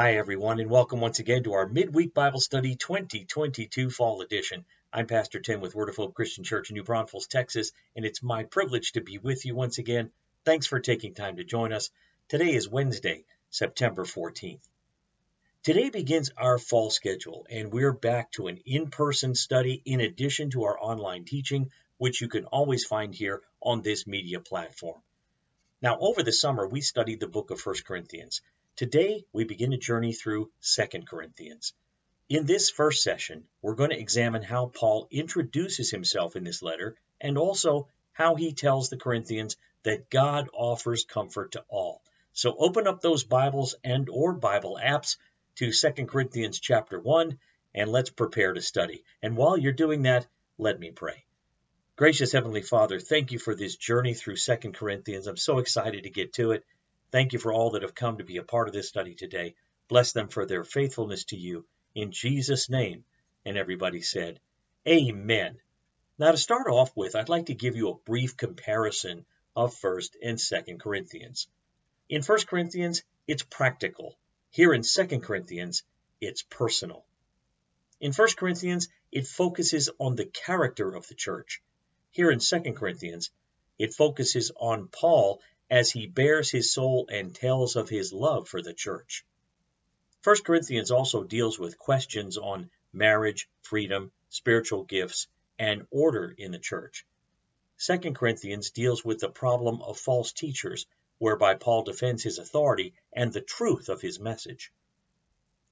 Hi, everyone, and welcome once again to our Midweek Bible Study 2022 Fall Edition. I'm Pastor Tim with Word of Hope Christian Church in New Braunfels, Texas, and it's my privilege to be with you once again. Thanks for taking time to join us. Today is Wednesday, September 14th. Today begins our fall schedule, and we're back to an in person study in addition to our online teaching, which you can always find here on this media platform. Now, over the summer, we studied the book of 1 Corinthians. Today, we begin a journey through 2 Corinthians. In this first session, we're going to examine how Paul introduces himself in this letter and also how he tells the Corinthians that God offers comfort to all. So open up those Bibles and or Bible apps to 2 Corinthians chapter 1 and let's prepare to study. And while you're doing that, let me pray. Gracious Heavenly Father, thank you for this journey through 2 Corinthians. I'm so excited to get to it. Thank you for all that have come to be a part of this study today. Bless them for their faithfulness to you. In Jesus' name. And everybody said, Amen. Now, to start off with, I'd like to give you a brief comparison of 1st and 2nd Corinthians. In 1 Corinthians, it's practical. Here in 2 Corinthians, it's personal. In 1 Corinthians, it focuses on the character of the church. Here in 2 Corinthians, it focuses on Paul as he bares his soul and tells of his love for the church. 1 Corinthians also deals with questions on marriage, freedom, spiritual gifts, and order in the church. 2 Corinthians deals with the problem of false teachers, whereby Paul defends his authority and the truth of his message.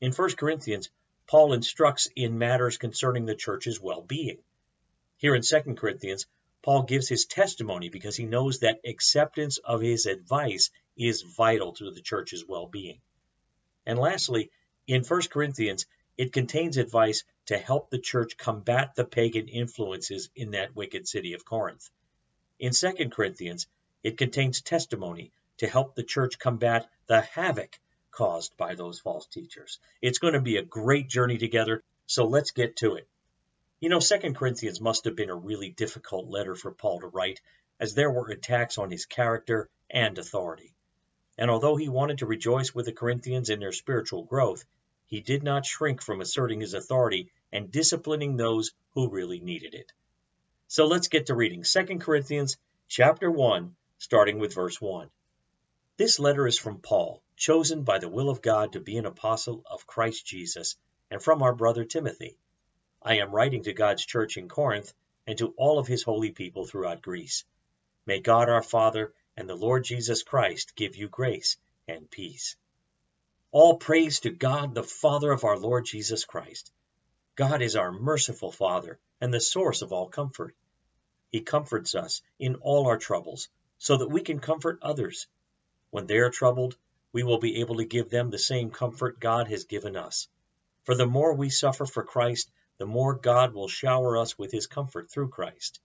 In 1 Corinthians, Paul instructs in matters concerning the church's well being. Here in 2 Corinthians, Paul gives his testimony because he knows that acceptance of his advice is vital to the church's well being. And lastly, in 1 Corinthians, it contains advice to help the church combat the pagan influences in that wicked city of Corinth. In 2 Corinthians, it contains testimony to help the church combat the havoc caused by those false teachers. It's going to be a great journey together, so let's get to it. You know, Second Corinthians must have been a really difficult letter for Paul to write, as there were attacks on his character and authority. And although he wanted to rejoice with the Corinthians in their spiritual growth, he did not shrink from asserting his authority and disciplining those who really needed it. So let's get to reading 2 Corinthians chapter 1, starting with verse 1. This letter is from Paul, chosen by the will of God to be an apostle of Christ Jesus, and from our brother Timothy I am writing to God's church in Corinth and to all of his holy people throughout Greece. May God our Father and the Lord Jesus Christ give you grace and peace. All praise to God, the Father of our Lord Jesus Christ. God is our merciful Father and the source of all comfort. He comforts us in all our troubles so that we can comfort others. When they are troubled, we will be able to give them the same comfort God has given us. For the more we suffer for Christ, the more God will shower us with his comfort through Christ.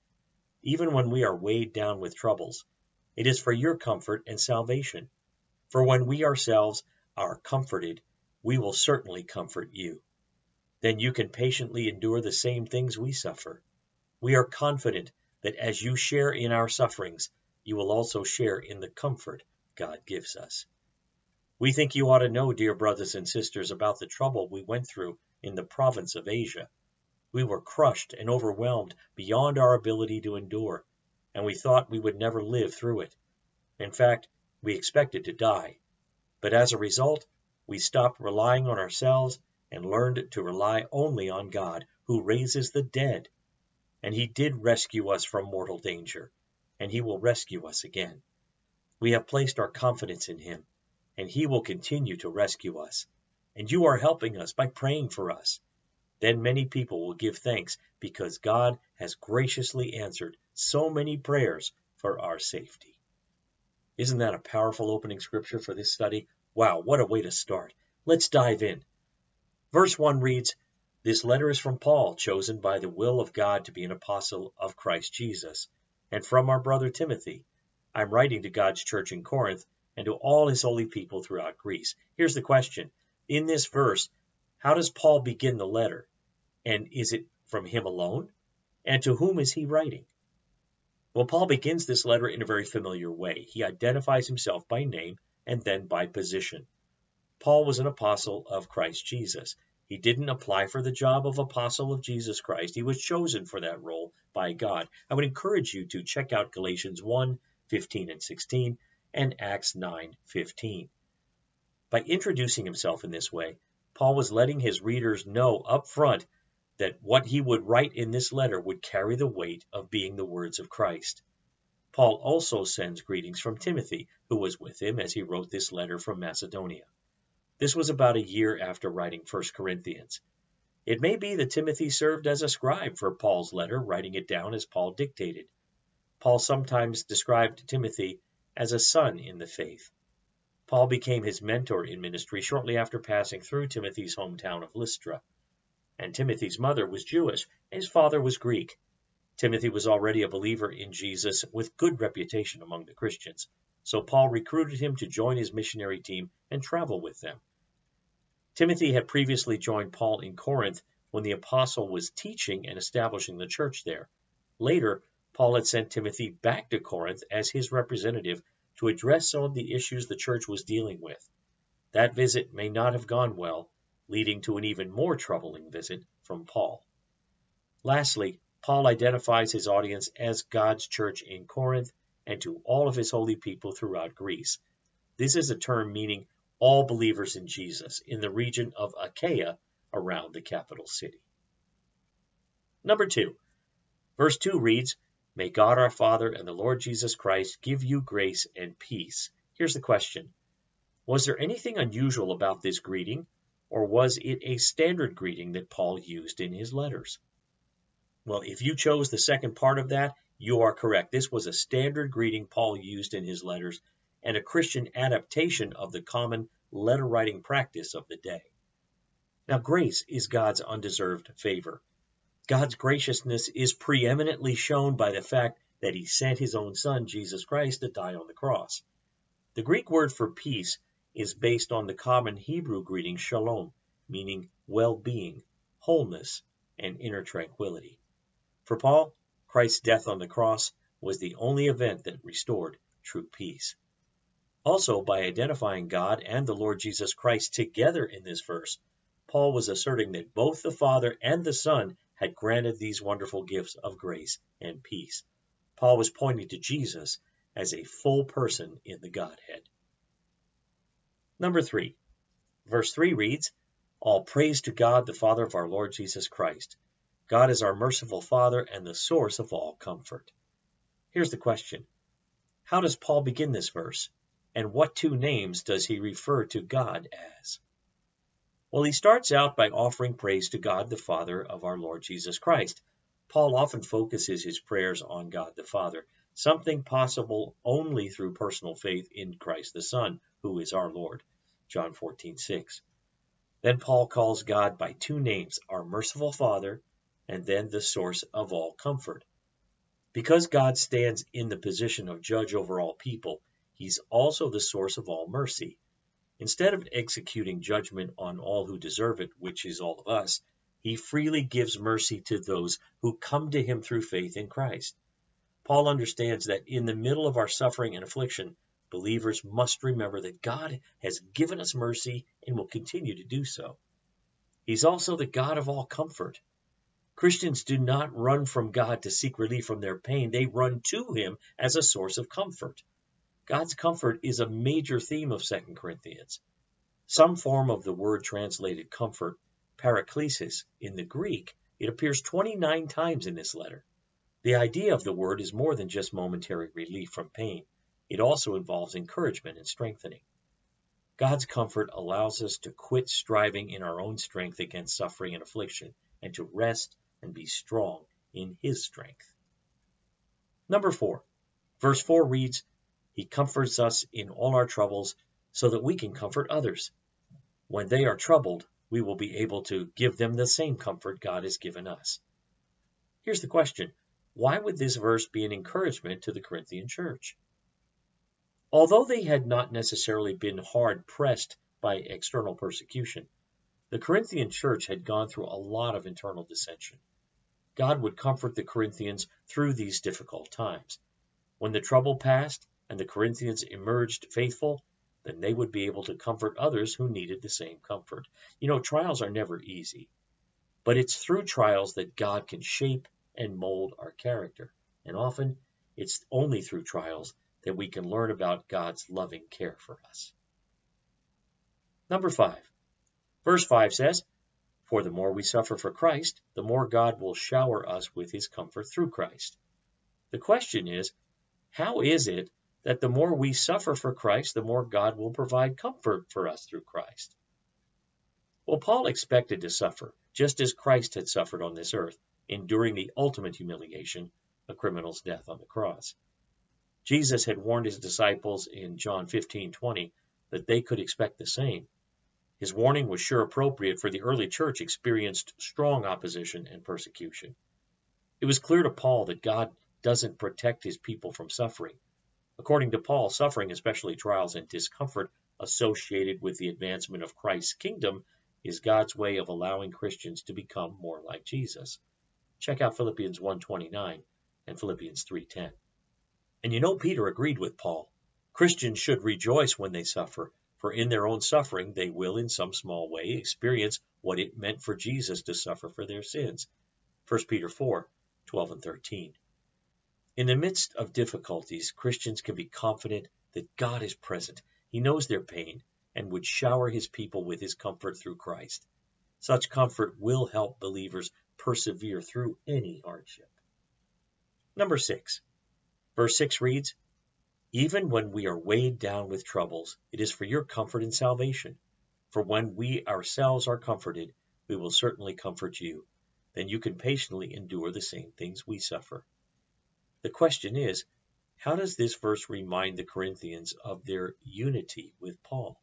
Even when we are weighed down with troubles, it is for your comfort and salvation. For when we ourselves are comforted, we will certainly comfort you. Then you can patiently endure the same things we suffer. We are confident that as you share in our sufferings, you will also share in the comfort God gives us. We think you ought to know, dear brothers and sisters, about the trouble we went through in the province of Asia. We were crushed and overwhelmed beyond our ability to endure, and we thought we would never live through it. In fact, we expected to die. But as a result, we stopped relying on ourselves and learned to rely only on God, who raises the dead. And He did rescue us from mortal danger, and He will rescue us again. We have placed our confidence in Him, and He will continue to rescue us. And you are helping us by praying for us. Then many people will give thanks because God has graciously answered so many prayers for our safety. Isn't that a powerful opening scripture for this study? Wow, what a way to start. Let's dive in. Verse 1 reads This letter is from Paul, chosen by the will of God to be an apostle of Christ Jesus, and from our brother Timothy. I'm writing to God's church in Corinth and to all his holy people throughout Greece. Here's the question In this verse, how does Paul begin the letter? And is it from him alone? And to whom is he writing? Well, Paul begins this letter in a very familiar way. He identifies himself by name and then by position. Paul was an apostle of Christ Jesus. He didn't apply for the job of apostle of Jesus Christ. He was chosen for that role by God. I would encourage you to check out Galatians 1 15 and 16 and Acts 9 15. By introducing himself in this way, Paul was letting his readers know up front that what he would write in this letter would carry the weight of being the words of Christ. Paul also sends greetings from Timothy, who was with him as he wrote this letter from Macedonia. This was about a year after writing 1 Corinthians. It may be that Timothy served as a scribe for Paul's letter, writing it down as Paul dictated. Paul sometimes described Timothy as a son in the faith. Paul became his mentor in ministry shortly after passing through Timothy's hometown of Lystra. And Timothy's mother was Jewish, and his father was Greek. Timothy was already a believer in Jesus with good reputation among the Christians. So Paul recruited him to join his missionary team and travel with them. Timothy had previously joined Paul in Corinth when the apostle was teaching and establishing the church there. Later, Paul had sent Timothy back to Corinth as his representative to address some of the issues the church was dealing with. That visit may not have gone well, leading to an even more troubling visit from Paul. Lastly, Paul identifies his audience as God's church in Corinth and to all of his holy people throughout Greece. This is a term meaning all believers in Jesus in the region of Achaia around the capital city. Number two, verse 2 reads, May God our Father and the Lord Jesus Christ give you grace and peace. Here's the question Was there anything unusual about this greeting, or was it a standard greeting that Paul used in his letters? Well, if you chose the second part of that, you are correct. This was a standard greeting Paul used in his letters and a Christian adaptation of the common letter writing practice of the day. Now, grace is God's undeserved favor. God's graciousness is preeminently shown by the fact that he sent his own son, Jesus Christ, to die on the cross. The Greek word for peace is based on the common Hebrew greeting shalom, meaning well being, wholeness, and inner tranquility. For Paul, Christ's death on the cross was the only event that restored true peace. Also, by identifying God and the Lord Jesus Christ together in this verse, Paul was asserting that both the Father and the Son had granted these wonderful gifts of grace and peace. Paul was pointing to Jesus as a full person in the Godhead. Number three, verse 3 reads, All praise to God, the Father of our Lord Jesus Christ God is our merciful Father and the source of all comfort. Here's the question How does Paul begin this verse? And what two names does he refer to God as? Well, he starts out by offering praise to God the Father of our Lord Jesus Christ. Paul often focuses his prayers on God the Father, something possible only through personal faith in Christ the Son, who is our Lord. John 14:6. Then Paul calls God by two names, our merciful Father and then the source of all comfort. Because God stands in the position of judge over all people, he's also the source of all mercy. Instead of executing judgment on all who deserve it, which is all of us, he freely gives mercy to those who come to him through faith in Christ. Paul understands that in the middle of our suffering and affliction, believers must remember that God has given us mercy and will continue to do so. He's also the God of all comfort. Christians do not run from God to seek relief from their pain, they run to Him as a source of comfort. God's comfort is a major theme of 2 Corinthians. Some form of the word translated comfort, paraklesis, in the Greek, it appears 29 times in this letter. The idea of the word is more than just momentary relief from pain, it also involves encouragement and strengthening. God's comfort allows us to quit striving in our own strength against suffering and affliction and to rest and be strong in his strength. Number four, verse 4 reads, He comforts us in all our troubles so that we can comfort others. When they are troubled, we will be able to give them the same comfort God has given us. Here's the question Why would this verse be an encouragement to the Corinthian church? Although they had not necessarily been hard pressed by external persecution, the Corinthian church had gone through a lot of internal dissension. God would comfort the Corinthians through these difficult times. When the trouble passed and the Corinthians emerged faithful, then they would be able to comfort others who needed the same comfort. You know, trials are never easy, but it's through trials that God can shape and mold our character. And often it's only through trials that we can learn about God's loving care for us. Number five, verse 5 says, For the more we suffer for Christ, the more God will shower us with his comfort through Christ. The question is, how is it that the more we suffer for Christ, the more God will provide comfort for us through Christ? Well, Paul expected to suffer, just as Christ had suffered on this earth, enduring the ultimate humiliation, a criminal's death on the cross. Jesus had warned his disciples in John 15:20 that they could expect the same. His warning was sure appropriate for the early church experienced strong opposition and persecution. It was clear to Paul that God doesn't protect his people from suffering. According to Paul, suffering, especially trials and discomfort associated with the advancement of Christ's kingdom, is God's way of allowing Christians to become more like Jesus. Check out Philippians 1:29 and Philippians 3:10. And you know Peter agreed with Paul. Christians should rejoice when they suffer, for in their own suffering they will in some small way experience what it meant for Jesus to suffer for their sins. 1 Peter 4:12 and 13. In the midst of difficulties, Christians can be confident that God is present. He knows their pain and would shower his people with his comfort through Christ. Such comfort will help believers persevere through any hardship. Number six. Verse 6 reads, Even when we are weighed down with troubles, it is for your comfort and salvation. For when we ourselves are comforted, we will certainly comfort you. Then you can patiently endure the same things we suffer. The question is, how does this verse remind the Corinthians of their unity with Paul?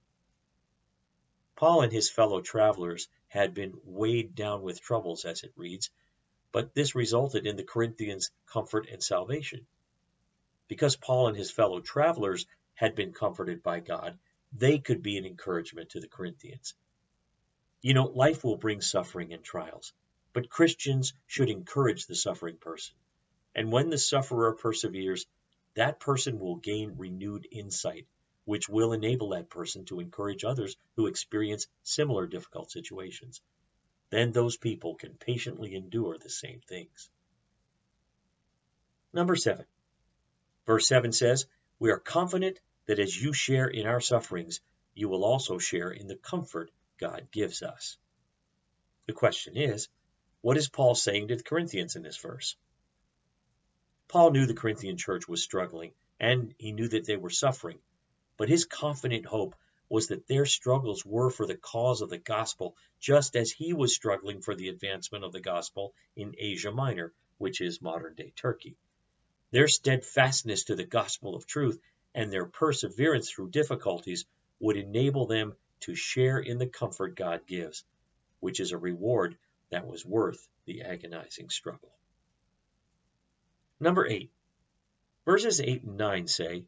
Paul and his fellow travelers had been weighed down with troubles, as it reads, but this resulted in the Corinthians' comfort and salvation. Because Paul and his fellow travelers had been comforted by God, they could be an encouragement to the Corinthians. You know, life will bring suffering and trials, but Christians should encourage the suffering person. And when the sufferer perseveres, that person will gain renewed insight, which will enable that person to encourage others who experience similar difficult situations. Then those people can patiently endure the same things. Number seven. Verse 7 says, We are confident that as you share in our sufferings, you will also share in the comfort God gives us. The question is, what is Paul saying to the Corinthians in this verse? Paul knew the Corinthian church was struggling, and he knew that they were suffering, but his confident hope was that their struggles were for the cause of the gospel, just as he was struggling for the advancement of the gospel in Asia Minor, which is modern day Turkey. Their steadfastness to the gospel of truth and their perseverance through difficulties would enable them to share in the comfort God gives, which is a reward that was worth the agonizing struggle. Number 8. Verses 8 and 9 say,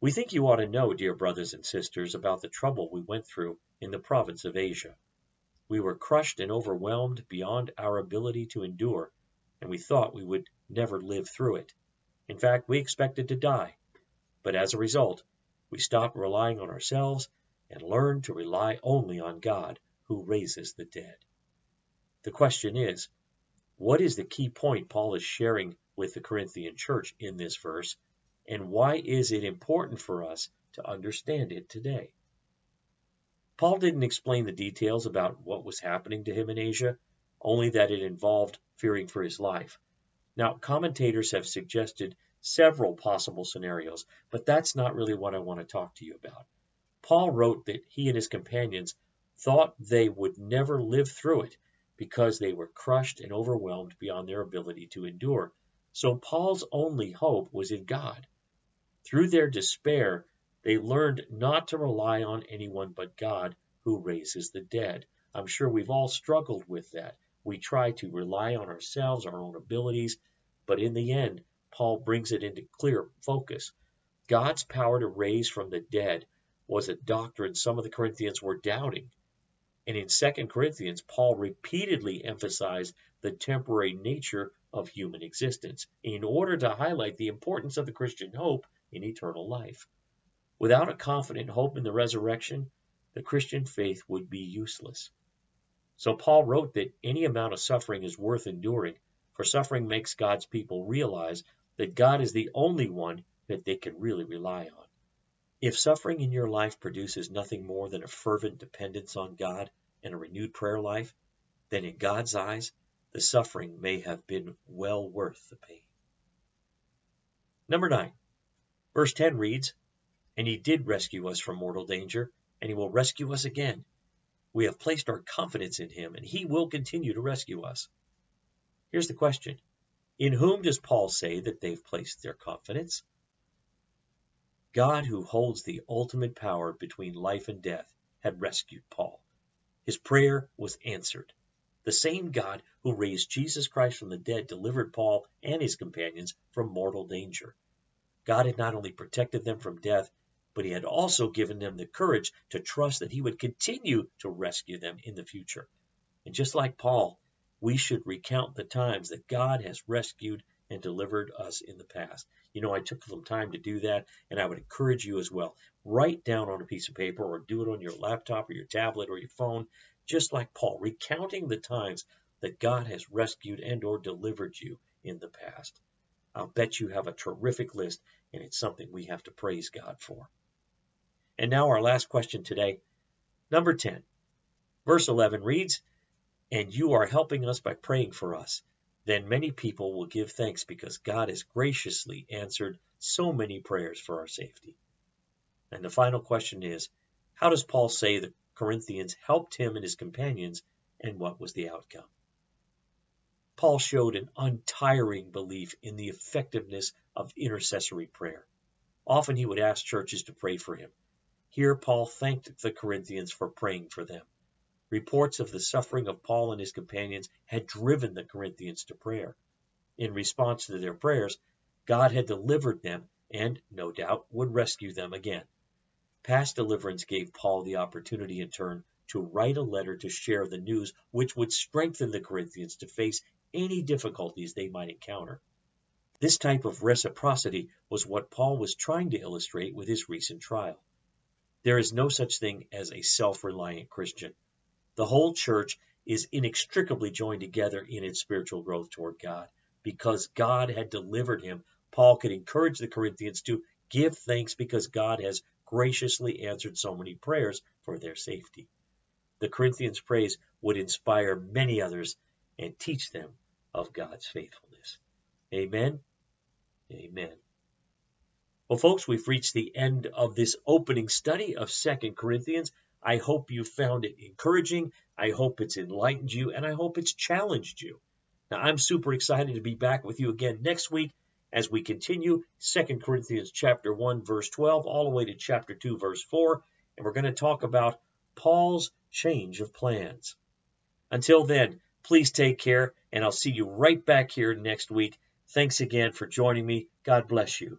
We think you ought to know, dear brothers and sisters, about the trouble we went through in the province of Asia. We were crushed and overwhelmed beyond our ability to endure, and we thought we would never live through it. In fact, we expected to die. But as a result, we stopped relying on ourselves and learned to rely only on God, who raises the dead. The question is, what is the key point Paul is sharing with the Corinthian church in this verse, and why is it important for us to understand it today? Paul didn't explain the details about what was happening to him in Asia, only that it involved fearing for his life. Now, commentators have suggested several possible scenarios, but that's not really what I want to talk to you about. Paul wrote that he and his companions thought they would never live through it because they were crushed and overwhelmed beyond their ability to endure. So Paul's only hope was in God. Through their despair, they learned not to rely on anyone but God who raises the dead. I'm sure we've all struggled with that. We try to rely on ourselves, our own abilities, but in the end, Paul brings it into clear focus. God's power to raise from the dead was a doctrine some of the Corinthians were doubting. And in 2 Corinthians, Paul repeatedly emphasized the temporary nature of human existence in order to highlight the importance of the Christian hope in eternal life. Without a confident hope in the resurrection, the Christian faith would be useless. So Paul wrote that any amount of suffering is worth enduring, for suffering makes God's people realize that God is the only one that they can really rely on. If suffering in your life produces nothing more than a fervent dependence on God and a renewed prayer life, then in God's eyes, the suffering may have been well worth the pain. Number 9. Verse 10 reads, And he did rescue us from mortal danger, and he will rescue us again. We have placed our confidence in him, and he will continue to rescue us. Here's the question In whom does Paul say that they've placed their confidence? God, who holds the ultimate power between life and death, had rescued Paul. His prayer was answered. The same God who raised Jesus Christ from the dead delivered Paul and his companions from mortal danger. God had not only protected them from death, but he had also given them the courage to trust that he would continue to rescue them in the future. And just like Paul, we should recount the times that God has rescued and delivered us in the past. You know, I took some time to do that, and I would encourage you as well. Write down on a piece of paper or do it on your laptop or your tablet or your phone, just like Paul, recounting the times that God has rescued and or delivered you in the past. I'll bet you have a terrific list, and it's something we have to praise God for. And now our last question today, number 10. Verse 11 reads, And you are helping us by praying for us. Then many people will give thanks because God has graciously answered so many prayers for our safety. And the final question is, how does Paul say the Corinthians helped him and his companions, and what was the outcome? Paul showed an untiring belief in the effectiveness of intercessory prayer. Often he would ask churches to pray for him. Here, Paul thanked the Corinthians for praying for them. Reports of the suffering of Paul and his companions had driven the Corinthians to prayer. In response to their prayers, God had delivered them and, no doubt, would rescue them again. Past deliverance gave Paul the opportunity in turn to write a letter to share the news which would strengthen the Corinthians to face any difficulties they might encounter. This type of reciprocity was what Paul was trying to illustrate with his recent trial. There is no such thing as a self reliant Christian. The whole church is inextricably joined together in its spiritual growth toward God. Because God had delivered him, Paul could encourage the Corinthians to give thanks because God has graciously answered so many prayers for their safety. The Corinthians' praise would inspire many others and teach them of God's faithfulness. Amen. Amen. Well, folks, we've reached the end of this opening study of Second Corinthians. I hope you found it encouraging. I hope it's enlightened you, and I hope it's challenged you. Now, I'm super excited to be back with you again next week as we continue Second Corinthians chapter 1 verse 12 all the way to chapter 2 verse 4 and we're going to talk about Paul's change of plans. Until then, please take care and I'll see you right back here next week. Thanks again for joining me. God bless you.